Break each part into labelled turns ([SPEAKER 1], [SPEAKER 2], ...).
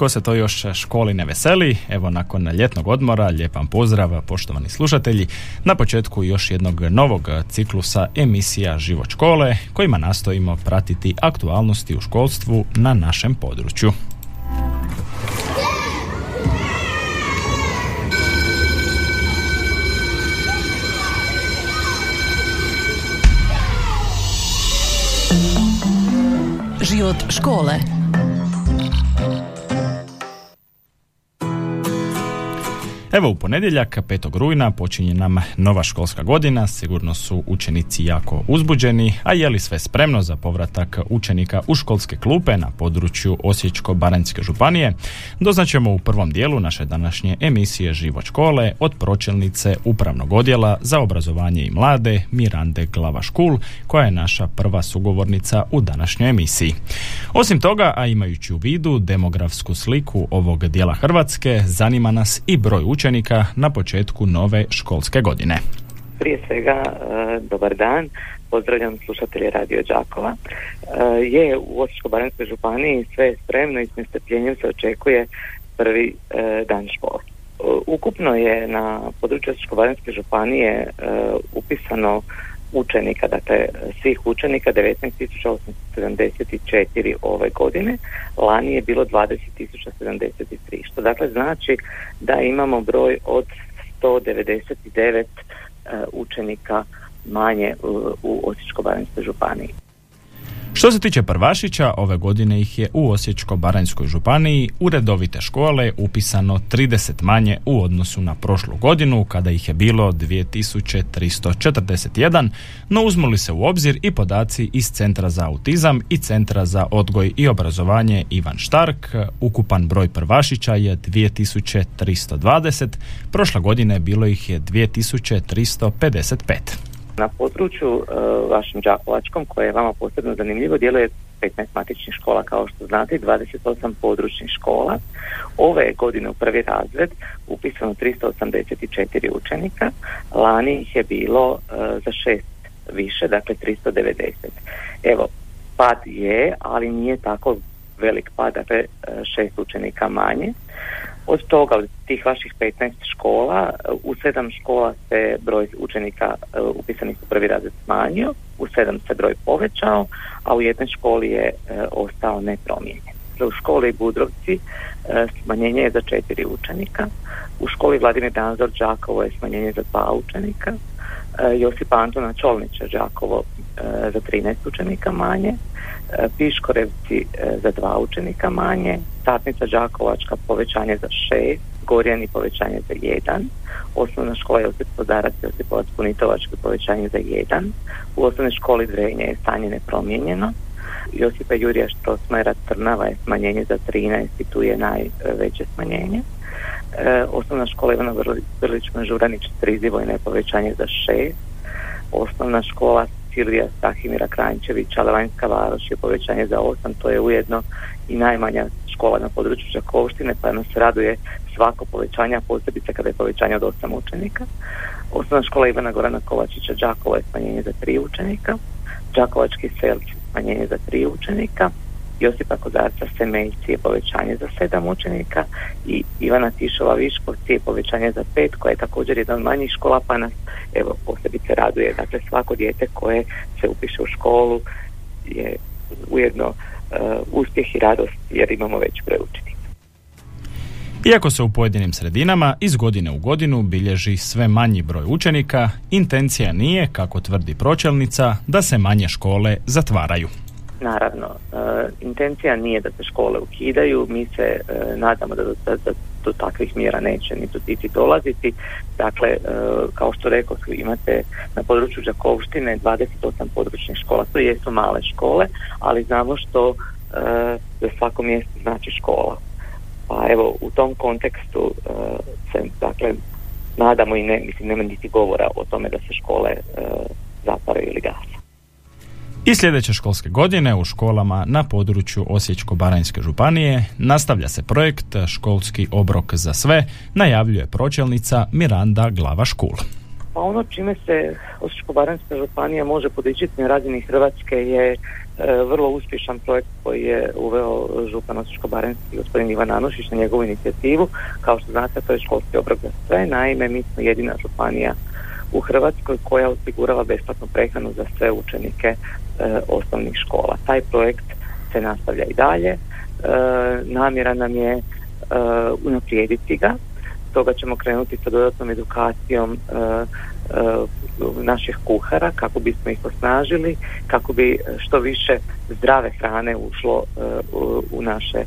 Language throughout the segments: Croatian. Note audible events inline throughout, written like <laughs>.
[SPEAKER 1] Tko se to još školi ne veseli? Evo nakon ljetnog odmora, lijepan pozdrav poštovani slušatelji. Na početku još jednog novog ciklusa emisija Život škole kojima nastojimo pratiti aktualnosti u školstvu na našem području.
[SPEAKER 2] Život škole
[SPEAKER 1] Evo u ponedjeljak 5. rujna počinje nam nova školska godina, sigurno su učenici jako uzbuđeni, a je li sve spremno za povratak učenika u školske klupe na području Osječko-Baranjske županije, doznaćemo u prvom dijelu naše današnje emisije Život škole od pročelnice Upravnog odjela za obrazovanje i mlade Mirande Glava-Škul, koja je naša prva sugovornica u današnjoj emisiji. Osim toga, a imajući u vidu demografsku sliku ovog dijela Hrvatske, zanima nas i broj učenika učenika na početku nove školske godine.
[SPEAKER 3] Prije svega, e, dobar dan, pozdravljam slušatelje Radio Đakova. E, je u Osječko-Baranjskoj županiji sve je spremno i s nestrpljenjem se očekuje prvi e, dan škole. Ukupno je na području Osječko-Baranjske županije upisano učenika, dakle svih učenika 19.874 ove godine, lani je bilo 20.073, što dakle znači da imamo broj od 199 uh, učenika manje u, u Osječko-baranjskoj županiji.
[SPEAKER 1] Što se tiče prvašića, ove godine ih je u Osječko-Baranjskoj županiji u redovite škole upisano 30 manje u odnosu na prošlu godinu kada ih je bilo 2341, no uzmuli se u obzir i podaci iz Centra za autizam i Centra za odgoj i obrazovanje Ivan Štark, ukupan broj prvašića je 2320, prošle godine bilo ih je 2355.
[SPEAKER 3] Na području uh, vašem Đakovačkom, koje je vama posebno zanimljivo, djeluje 15 matičnih škola, kao što znate, 28 područnih škola. Ove godine u prvi razred upisano 384 učenika, lani ih je bilo uh, za šest više, dakle 390. Evo, pad je, ali nije tako velik pad, dakle šest učenika manje. Od toga, od tih vaših 15 škola, u sedam škola se broj učenika e, upisanih u prvi razred smanjio, u sedam se broj povećao, a u jednoj školi je e, ostao nepromijenjen. U školi Budrovci e, smanjenje je za četiri učenika, u školi Vladimir Danzor Đakovo je smanjenje za dva učenika, Josip Antona Čolnića Đakovo za 13 učenika manje, Piškorevci za dva učenika manje, Satnica Đakovačka povećanje za šest, Gorjani povećanje za jedan, osnovna škola Josip Podarac Josipovac Punitovački povećanje za jedan, u osnovnoj školi Drenje je stanje nepromijenjeno, Josipa Jurija Štrosmajera Trnava je smanjenje za 13 i tu je najveće smanjenje. E, osnovna škola Ivana Vrlić Mažuranić Trizivo je povećanje za šest, osnovna škola Silvija Stahimira Kranjčevića Levanjska Varoš je povećanje za osam, to je ujedno i najmanja škola na području Čakovštine, pa nas raduje svako povećanje, posebice kada je povećanje od osam učenika. Osnovna škola Ivana Gorana Kovačića Đakova je smanjenje za tri učenika, Đakovački selci smanjenje za tri učenika, Josipa Kozarca Semejci je povećanje za sedam učenika i Ivana Tišova Viškovci je povećanje za pet koja je također jedna od manjih škola pa nas evo posebice raduje dakle svako dijete koje se upiše u školu je ujedno uh, uspjeh i radost jer imamo već broj
[SPEAKER 1] Iako se u pojedinim sredinama iz godine u godinu bilježi sve manji broj učenika, intencija nije, kako tvrdi pročelnica, da se manje škole zatvaraju.
[SPEAKER 3] Naravno, e, intencija nije da se škole ukidaju, mi se e, nadamo da, da, da do takvih mjera neće ni titi dolaziti. Dakle, e, kao što rekao, imate na području Đakovštine 28 područnih škola, to jesu male škole, ali znamo što za svako mjesto znači škola. Pa evo, u tom kontekstu se, dakle, nadamo i ne, mislim, nema niti govora o tome da se škole zatvaraju ili gase.
[SPEAKER 1] I sljedeće školske godine u školama na području Osječko-Baranjske županije nastavlja se projekt Školski obrok za sve, najavljuje pročelnica Miranda Glava Škul.
[SPEAKER 3] Pa ono čime se Osječko-Baranjska županija može podičiti na razini Hrvatske je e, vrlo uspješan projekt koji je uveo župan Osječko-Baranjski gospodin Ivan Anušić na njegovu inicijativu. Kao što znate, to je školski obrok za sve. Naime, mi smo jedina županija u Hrvatskoj koja osigurava besplatnu prehranu za sve učenike e, osnovnih škola. Taj projekt se nastavlja i dalje. E, namjera nam je e, unaprijediti ga. Stoga ćemo krenuti sa dodatnom edukacijom e, naših kuhara kako bismo ih osnažili, kako bi što više zdrave hrane ušlo u, u naše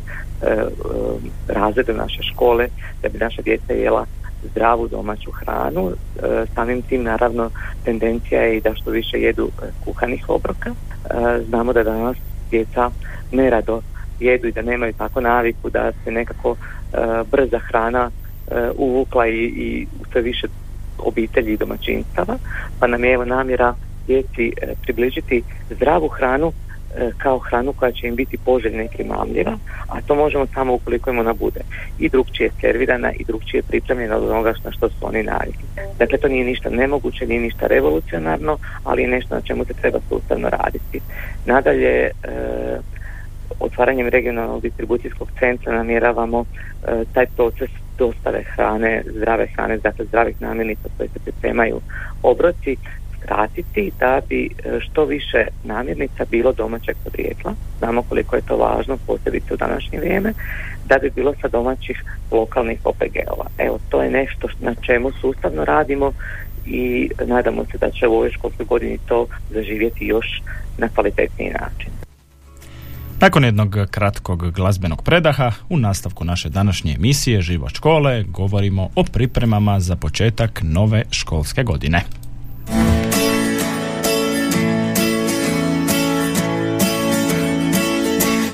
[SPEAKER 3] razrede, naše škole, da bi naša djeca jela zdravu domaću hranu. E, samim tim naravno tendencija je i da što više jedu e, kuhanih obroka. E, znamo da danas djeca nerado jedu i da nemaju tako naviku da se nekako brza hrana uvukla i, i sve više obitelji i domaćinstava, pa nam je evo namjera djeci približiti zdravu hranu kao hranu koja će im biti poželjna i primamljiva, a to možemo samo ukoliko im ona bude i drugčije servirana i drugčije pripremljena od onoga na što su oni navikli. Dakle, to nije ništa nemoguće, nije ništa revolucionarno, ali je nešto na čemu se treba sustavno raditi. Nadalje, e, otvaranjem regionalnog distribucijskog centra namjeravamo e, taj proces dostave hrane, zdrave hrane, dakle zdravih namirnica koje se pripremaju obroci skratiti da bi e, što više namirnica bilo domaćeg podrijetla. Znamo koliko je to važno, posebice u današnje vrijeme, da bi bilo sa domaćih lokalnih OPG-ova. Evo, to je nešto na čemu sustavno radimo i nadamo se da će u ovoj školskoj godini to zaživjeti još na kvalitetniji način.
[SPEAKER 1] Nakon jednog kratkog glazbenog predaha, u nastavku naše današnje emisije Život škole govorimo o pripremama za početak nove školske godine.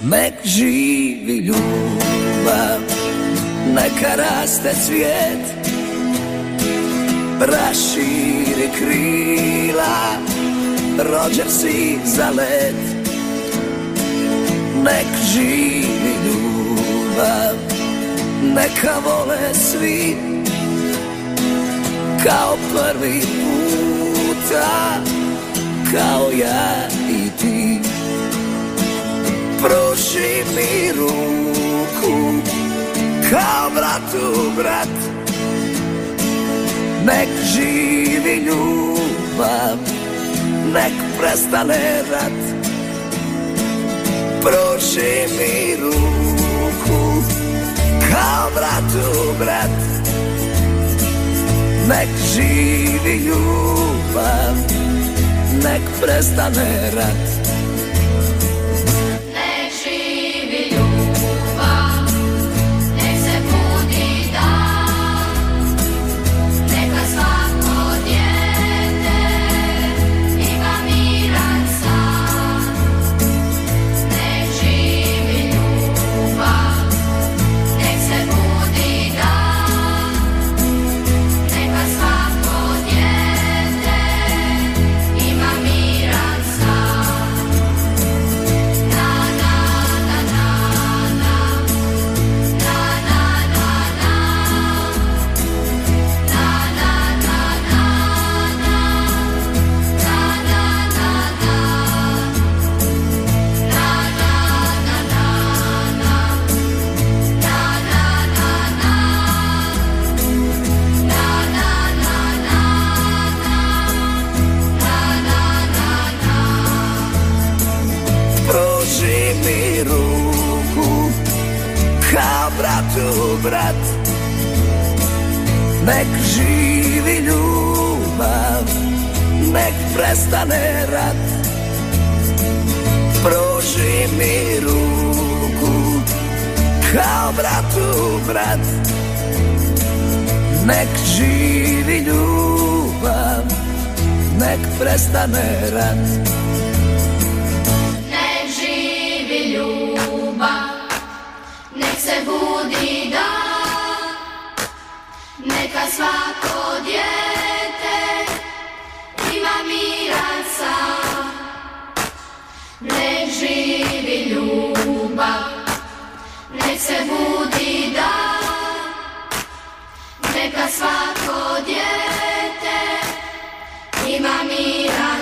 [SPEAKER 4] Nek živi ljubav Neka raste cvijet Raširi krila Rođen si za let. Nek živi ljubav Neka vole svi. Kao prvi puta Kao ja i ti pruži mi ruku kao bratu brat. Nek živi ljubav, nek prestane rat. Pruži mi ruku kao bratu brat. Nek živi ljubav, nek prestane rat
[SPEAKER 5] brat. Nek živi ljubav Nek prestane rat. Proži mi ruku Kao bratu brat. Nek živi ljubav Nek prestane rat. se budi da neka svako djete ima miran san. Nek živi ljubav, nek se budi da neka svako
[SPEAKER 2] djete ima miran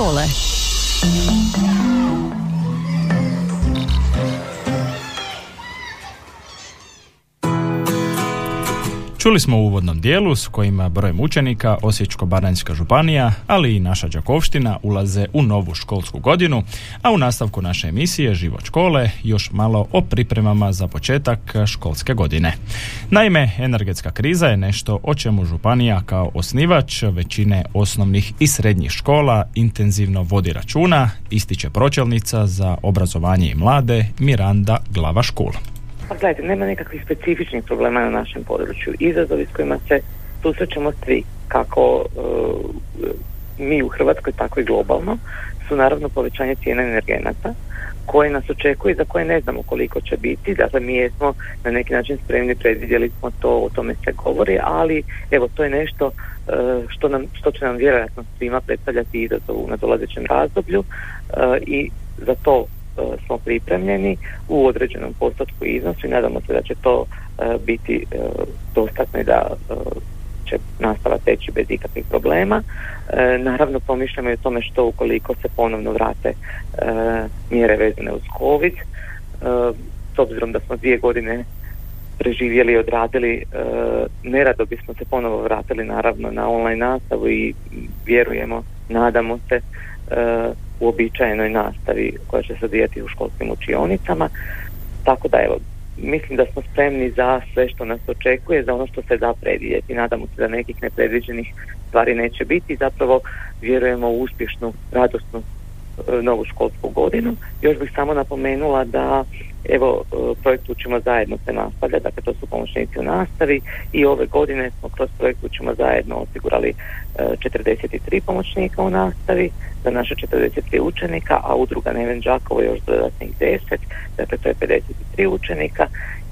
[SPEAKER 2] Život
[SPEAKER 1] Čuli smo u uvodnom dijelu s kojima brojem učenika Osječko-baranjska županija, ali i naša Đakovština ulaze u novu školsku godinu, a u nastavku naše emisije Život škole još malo o pripremama za početak školske godine. Naime, energetska kriza je nešto o čemu županija kao osnivač većine osnovnih i srednjih škola intenzivno vodi računa, ističe pročelnica za obrazovanje i mlade Miranda Glava Škul.
[SPEAKER 3] Pa gledajte, nema nekakvih specifičnih problema na našem području. Izazovi s kojima se susrećemo svi, kako e, mi u Hrvatskoj, tako i globalno, su naravno povećanje cijene energenata koje nas očekuje i za koje ne znamo koliko će biti. Dakle, mi jesmo na neki način spremni, predvidjeli smo to, o tome se govori, ali evo, to je nešto e, što, nam, što će nam vjerojatno svima predstavljati izazov u nadolazećem razdoblju e, i za to smo pripremljeni u određenom postotku iznosu i nadamo se da će to e, biti e, dostatno i da e, će nastava teći bez ikakvih problema. E, naravno pomišljamo i o tome što ukoliko se ponovno vrate e, mjere vezane uz COVID. E, s obzirom da smo dvije godine preživjeli i odradili, e, nerado bismo se ponovo vratili naravno na online nastavu i vjerujemo, nadamo se e, u običajenoj nastavi koja će se odvijati u školskim učionicama. Tako da evo, mislim da smo spremni za sve što nas očekuje, za ono što se da predvidjeti. Nadamo se da nekih nepredviđenih stvari neće biti. Zapravo vjerujemo u uspješnu, radosnu e, novu školsku godinu. Još bih samo napomenula da evo e, projekt Učimo zajedno se nastavlja, dakle to su pomoćnici u nastavi i ove godine smo kroz projekt Učimo zajedno osigurali e, 43 pomoćnika u nastavi za naše 43 učenika, a udruga Neven Đakovo još dodatnih 10, dakle to je 53 učenika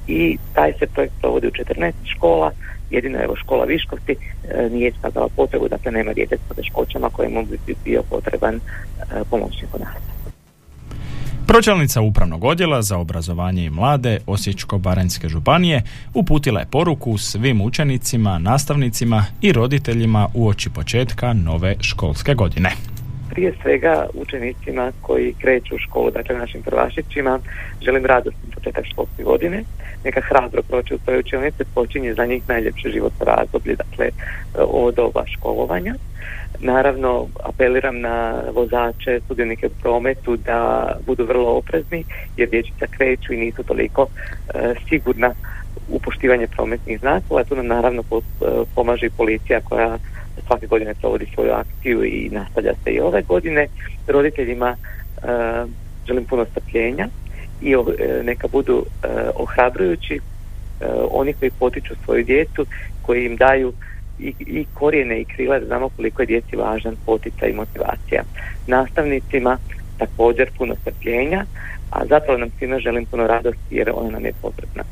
[SPEAKER 3] i taj se projekt provodi u 14 škola, jedino evo škola Viškovci e, nije iskazala potrebu, dakle nema djece s poteškoćama kojemu bi bio potreban e, pomoćnik u nastavi.
[SPEAKER 1] Pročelnica upravnog odjela za obrazovanje i mlade Osječko-baranjske županije uputila je poruku svim učenicima, nastavnicima i roditeljima uoči početka nove školske godine.
[SPEAKER 3] Prije svega učenicima koji kreću u školu, dakle našim prvašićima, želim radosni početak školske godine. Neka hrabro proći u svoje učionice, počinje za njih najljepše životno razdoblje, dakle ovo doba školovanja. Naravno, apeliram na vozače, sudionike u prometu da budu vrlo oprezni jer dječica kreću i nisu toliko e, sigurna u poštivanje prometnih znakova. Tu nam naravno e, pomaže i policija koja svake godine provodi svoju akciju i nastavlja se i ove godine. Roditeljima e, želim puno strpljenja i o- e, neka budu e, ohrabrujući e, oni koji potiču svoju djecu, koji im daju i, i korijene i krila da znamo koliko je djeci važan poticaj i motivacija. Nastavnicima također puno strpljenja, a zapravo nam svima želim puno radosti jer ona nam je potrebna.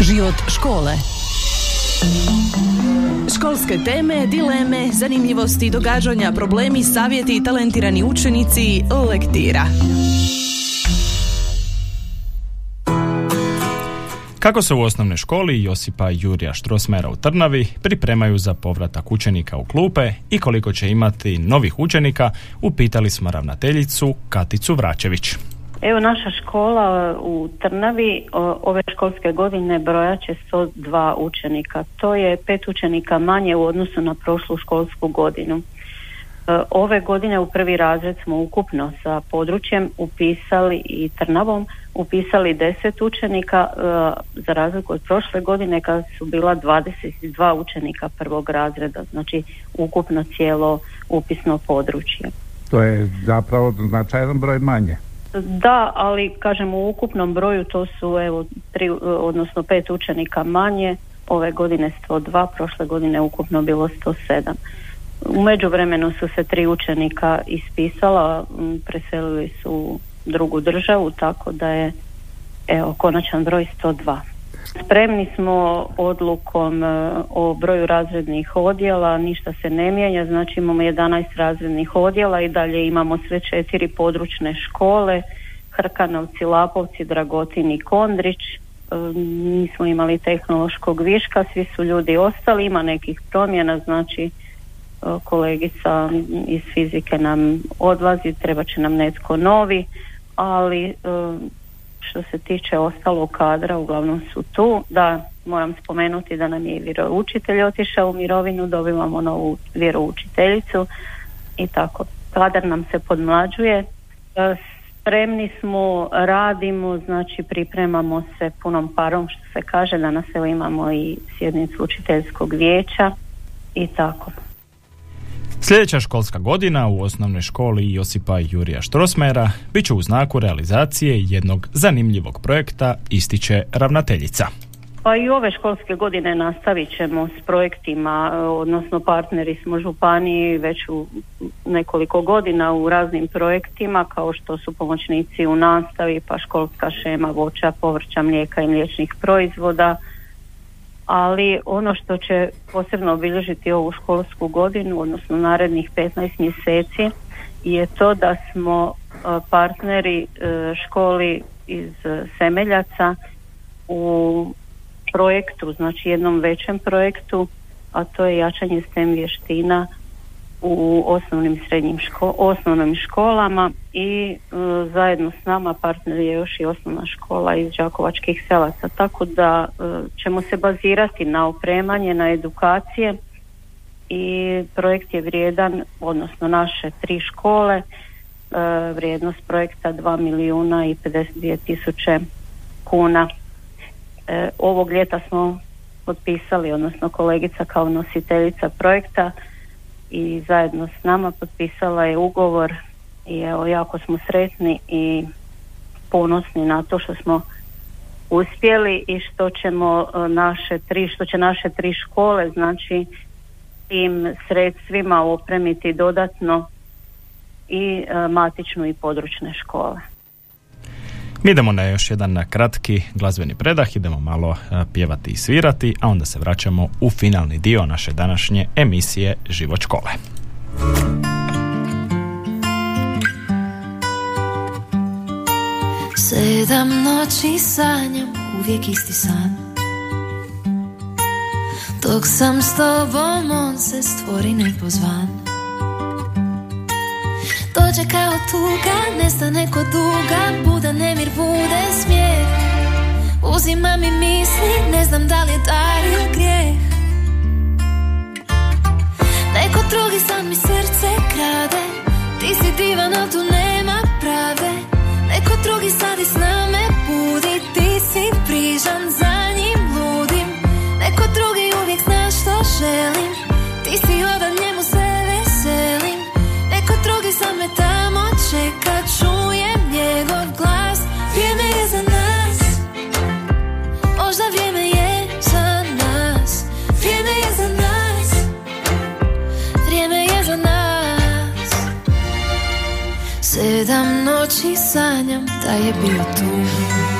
[SPEAKER 2] Život škole. Školske teme, dileme, zanimljivosti, događanja, problemi, savjeti i talentirani učenici lektira.
[SPEAKER 1] Kako se u osnovnoj školi Josipa Jurija Štrosmera u Trnavi pripremaju za povratak učenika u klupe i koliko će imati novih učenika, upitali smo ravnateljicu Katicu Vračević.
[SPEAKER 6] Evo naša škola u Trnavi ove školske godine broja će 102 učenika. To je pet učenika manje u odnosu na prošlu školsku godinu. E, ove godine u prvi razred smo ukupno sa područjem upisali i Trnavom upisali 10 učenika e, za razliku od prošle godine kad su bila 22 učenika prvog razreda, znači ukupno cijelo upisno područje.
[SPEAKER 7] To je zapravo značajan broj manje.
[SPEAKER 6] Da, ali kažem u ukupnom broju to su evo tri, odnosno pet učenika manje, ove godine 102, prošle godine ukupno bilo 107. U međuvremenu su se tri učenika ispisala, preselili su u drugu državu, tako da je evo konačan broj 102. Spremni smo odlukom e, o broju razrednih odjela, ništa se ne mijenja, znači imamo 11 razrednih odjela i dalje imamo sve četiri područne škole, Hrkanovci, Lapovci, Dragotin i Kondrić. E, nismo imali tehnološkog viška, svi su ljudi ostali, ima nekih promjena, znači e, kolegica iz fizike nam odlazi, treba će nam netko novi, ali što se tiče ostalog kadra, uglavnom su tu. Da, moram spomenuti da nam je vjeroučitelj otišao u mirovinu, dobivamo novu vjeroučiteljicu i tako. Kadar nam se podmlađuje. E, spremni smo, radimo, znači pripremamo se punom parom što se kaže. Danas evo imamo i sjednicu učiteljskog vijeća i tako.
[SPEAKER 1] Sljedeća školska godina u osnovnoj školi Josipa Jurija Štrosmera bit će u znaku realizacije jednog zanimljivog projekta, ističe ravnateljica.
[SPEAKER 6] Pa i ove školske godine nastavit ćemo s projektima, odnosno partneri smo županiji već u nekoliko godina u raznim projektima kao što su pomoćnici u nastavi, pa školska šema voća, povrća, mlijeka i mliječnih proizvoda, ali ono što će posebno obilježiti ovu školsku godinu, odnosno narednih 15 mjeseci, je to da smo e, partneri e, školi iz Semeljaca u projektu, znači jednom većem projektu, a to je jačanje STEM vještina u osnovnim srednjim ško osnovnim školama i e, zajedno s nama partner je još i osnovna škola iz Đakovačkih selaca. Tako da e, ćemo se bazirati na opremanje, na edukacije i projekt je vrijedan odnosno naše tri škole e, vrijednost projekta 2 milijuna i 52 tisuće kuna. Ovog ljeta smo potpisali odnosno kolegica kao nositeljica projekta i zajedno s nama potpisala je ugovor i evo jako smo sretni i ponosni na to što smo uspjeli i što ćemo e, naše tri, što će naše tri škole znači tim sredstvima opremiti dodatno i e, matičnu i područne škole.
[SPEAKER 1] Mi idemo na još jedan kratki glazbeni predah, idemo malo e, pjevati i svirati, a onda se vraćamo u finalni dio naše današnje emisije Život škole.
[SPEAKER 8] Sedam noći sanjam, uvijek isti san Dok sam s tobom, on se stvori nepozvan Dođe kao tuga, nestane kod duga Buda nemir, bude smijeh. Uzima mi misli, ne znam da li je dar ili grijeh. Neko drugi sam mi srce krade Ti si divan, ali tu nema tamo čeka Čujem njegov glas Vrijeme je za nas. Možda vrijeme je za nas. Vrijeme je za nas. Vrijeme je za nas. Sedam noći sanjam da je bio tu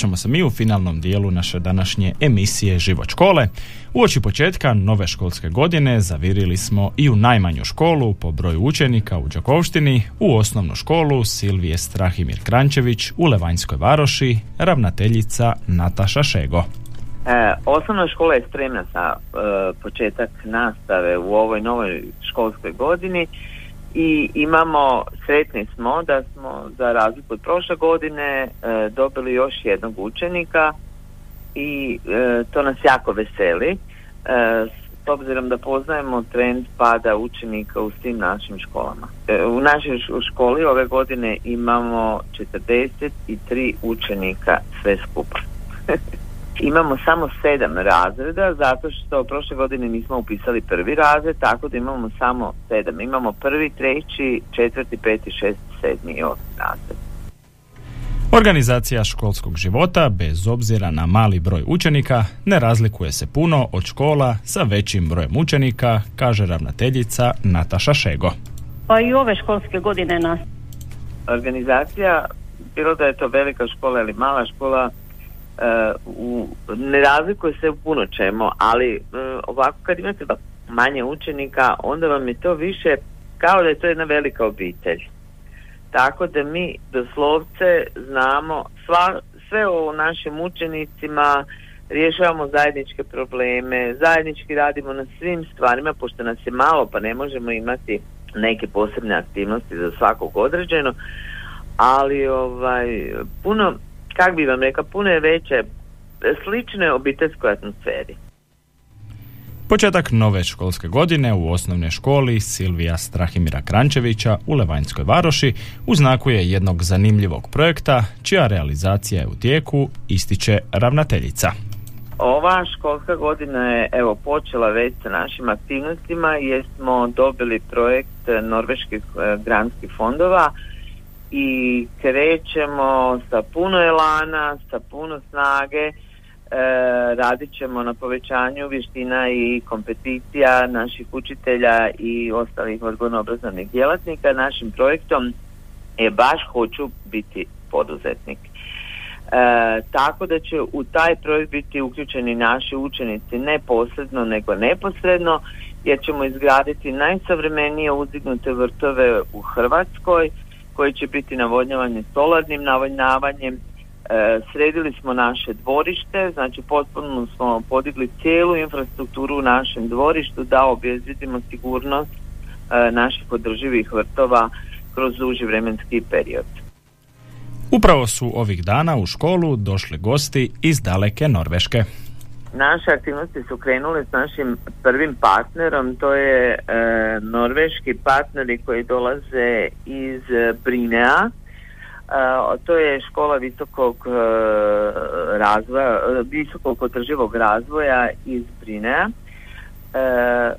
[SPEAKER 1] Vraćamo se mi u finalnom dijelu naše današnje emisije Život škole. Uoči početka nove školske godine zavirili smo i u najmanju školu po broju učenika u Đakovštini, u osnovnu školu Silvije Strahimir Krančević u Levanjskoj Varoši, ravnateljica Nataša Šego.
[SPEAKER 9] E, osnovna škola je spremna za e, početak nastave u ovoj novoj školskoj godini i imamo, sretni smo da smo za razliku od prošle godine e, dobili još jednog učenika i e, to nas jako veseli. E, s obzirom da poznajemo trend pada učenika u svim našim školama. E, u našoj školi ove godine imamo 43 učenika sve skupa. <laughs> Imamo samo sedam razreda zato što prošle godine nismo upisali prvi razred, tako da imamo samo sedam. Imamo prvi, treći, četvrti, peti, šesti, sedmi i osmi razred.
[SPEAKER 1] Organizacija školskog života, bez obzira na mali broj učenika, ne razlikuje se puno od škola sa većim brojem učenika, kaže ravnateljica Nataša Šego.
[SPEAKER 6] Pa i ove školske godine nas
[SPEAKER 9] Organizacija, bilo da je to velika škola ili mala škola, u, ne razlikuje se u puno čemu, ali e, ovako kad imate manje učenika, onda vam je to više kao da je to jedna velika obitelj. Tako da mi doslovce znamo sva, sve o našim učenicima, rješavamo zajedničke probleme, zajednički radimo na svim stvarima, pošto nas je malo pa ne možemo imati neke posebne aktivnosti za svakog određeno, ali ovaj puno, kak bi vam rekla, puno je veće slično je obiteljskoj atmosferi.
[SPEAKER 1] Početak nove školske godine u osnovnoj školi Silvija Strahimira Krančevića u Levanjskoj Varoši u znaku je jednog zanimljivog projekta čija realizacija je u tijeku, ističe ravnateljica.
[SPEAKER 9] Ova školska godina je evo počela već sa našim aktivnostima jer smo dobili projekt norveških eh, granskih fondova i krećemo sa puno elana, sa puno snage, e, radit ćemo na povećanju vještina i kompeticija naših učitelja i ostalih odgojno-obrazovnih djelatnika. Našim projektom je baš hoću biti poduzetnik. E, tako da će u taj projekt biti uključeni naši učenici ne posredno nego neposredno jer ćemo izgraditi najsavremenije uzdignute vrtove u Hrvatskoj koji će biti navodnjavanje solarnim navodnjavanjem. E, sredili smo naše dvorište, znači potpuno smo podigli cijelu infrastrukturu u našem dvorištu da obezvidimo sigurnost e, naših održivih vrtova kroz duži vremenski period.
[SPEAKER 1] Upravo su ovih dana u školu došli gosti iz daleke Norveške.
[SPEAKER 9] Naše aktivnosti su krenule s našim prvim partnerom, to je e, norveški partneri koji dolaze iz Brinea. E, to je škola visokog e, razvoja, visokog održivog razvoja iz Brinea. E,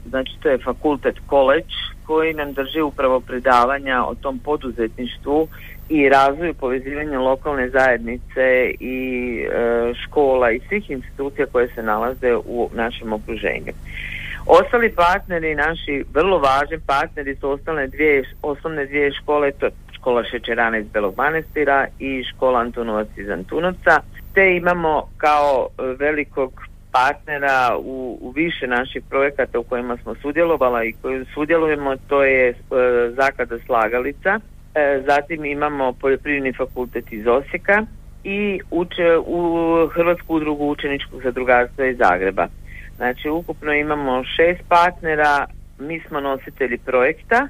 [SPEAKER 9] znači to je fakultet college koji nam drži upravo predavanja o tom poduzetništvu i razvoju povezivanja lokalne zajednice i e, škola i svih institucija koje se nalaze u našem okruženju. Ostali partneri, naši vrlo važni partneri su ostale dvije, osnovne dvije škole, to je škola Šećerana iz Belog Manastira i škola Antunovac iz Antunovca, te imamo kao e, velikog partnera u, u više naših projekata u kojima smo sudjelovala i koji sudjelujemo, to je e, Zaklada Slagalica, zatim imamo poljoprivredni fakultet iz Osijeka i uče u Hrvatsku udrugu učeničkog zadrugarstva iz Zagreba. Znači ukupno imamo šest partnera, mi smo nositelji projekta,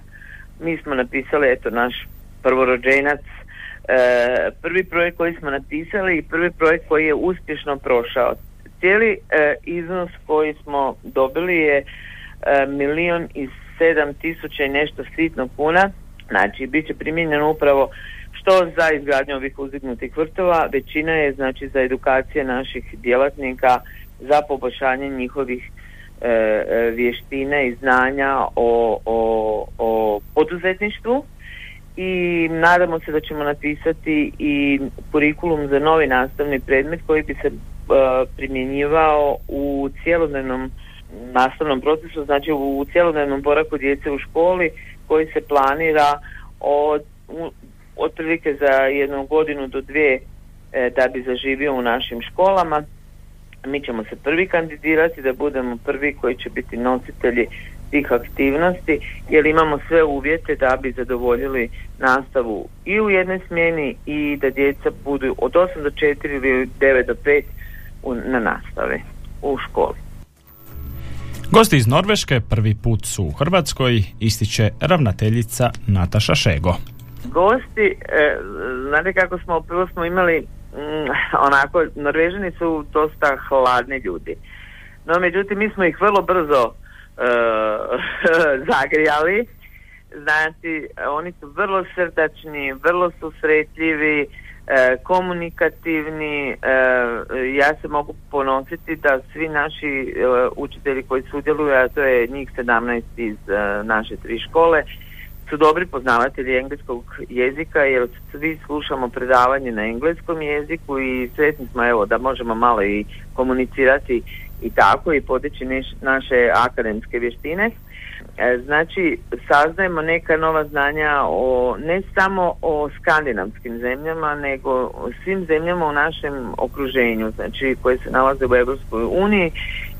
[SPEAKER 9] mi smo napisali eto naš prvorođenac e, prvi projekt koji smo napisali i prvi projekt koji je uspješno prošao. Cijeli e, iznos koji smo dobili je e, milijun i sedam tisuća i nešto sitno kuna, znači bit će primijenjeno upravo što za izgradnju ovih uzdignutih vrtova, većina je znači za edukacije naših djelatnika za poboljšanje njihovih e, e, vještina i znanja o, o, o poduzetništvu. I nadamo se da ćemo napisati i kurikulum za novi nastavni predmet koji bi se e, primjenjivao u cjelodnevnom nastavnom procesu, znači u cjelodnevnom boraku djece u školi koji se planira od otprilike za jednu godinu do dvije e, da bi zaživio u našim školama. Mi ćemo se prvi kandidirati da budemo prvi koji će biti nositelji tih aktivnosti jer imamo sve uvjete da bi zadovoljili nastavu i u jednoj smjeni i da djeca budu od 8 do 4 ili 9 do 5 u, na nastave u školi.
[SPEAKER 1] Gosti iz Norveške prvi put su u Hrvatskoj, ističe ravnateljica Nataša Šego.
[SPEAKER 9] Gosti, e, znate kako smo, prvo smo imali mm, onako, Norvežani su dosta hladni ljudi. No, međutim, mi smo ih vrlo brzo e, <laughs> zagrijali. Znači, oni su vrlo srdačni, vrlo su sretljivi, komunikativni. E, ja se mogu ponositi da svi naši e, učitelji koji sudjeluju, a to je njih 17 iz naše tri škole, su dobri poznavatelji engleskog jezika jer svi slušamo predavanje na engleskom jeziku i sretni smo evo da možemo malo i komunicirati i tako i podići naše akademske vještine. E, znači, saznajemo neka nova znanja o, ne samo o skandinavskim zemljama, nego o svim zemljama u našem okruženju, znači koje se nalaze u Europskoj uniji,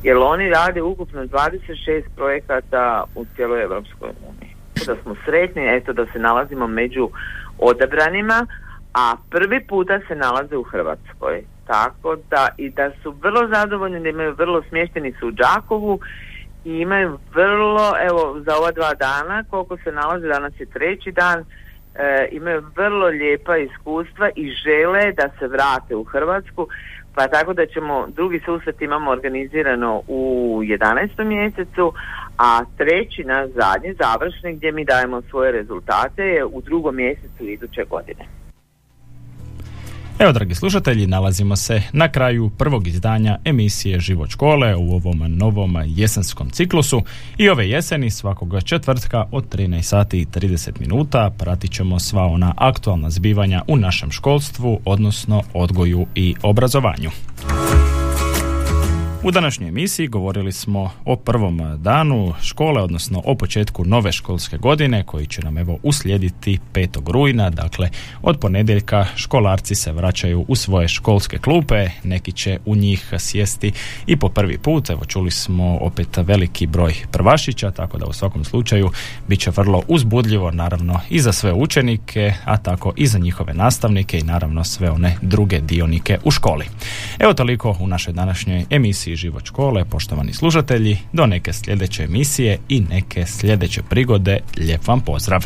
[SPEAKER 9] jer oni rade ukupno 26 projekata u cijeloj Europskoj uniji. Da smo sretni, eto da se nalazimo među odabranima, a prvi puta se nalaze u Hrvatskoj. Tako da i da su vrlo zadovoljni, da imaju vrlo smješteni su u Đakovu i imaju vrlo, evo za ova dva dana koliko se nalaze, danas je treći dan, e, imaju vrlo lijepa iskustva i žele da se vrate u Hrvatsku, pa tako da ćemo, drugi susret imamo organizirano u 11. mjesecu, a treći naš zadnji, završni, gdje mi dajemo svoje rezultate je u drugom mjesecu iduće godine.
[SPEAKER 1] Evo, dragi slušatelji, nalazimo se na kraju prvog izdanja emisije Život škole u ovom novom jesenskom ciklusu i ove jeseni svakoga četvrtka od 13 sati i 30 minuta pratit ćemo sva ona aktualna zbivanja u našem školstvu, odnosno odgoju i obrazovanju. U današnjoj emisiji govorili smo o prvom danu škole, odnosno o početku nove školske godine koji će nam evo uslijediti 5. rujna, dakle od ponedjeljka školarci se vraćaju u svoje školske klupe, neki će u njih sjesti i po prvi put, evo čuli smo opet veliki broj prvašića, tako da u svakom slučaju bit će vrlo uzbudljivo naravno i za sve učenike, a tako i za njihove nastavnike i naravno sve one druge dionike u školi. Evo toliko u našoj današnjoj emisiji Život škole, poštovani služatelji, do neke sljedeće emisije i neke sljedeće prigode. Lijep vam pozdrav!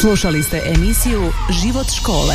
[SPEAKER 2] Slušali ste emisiju Život škole.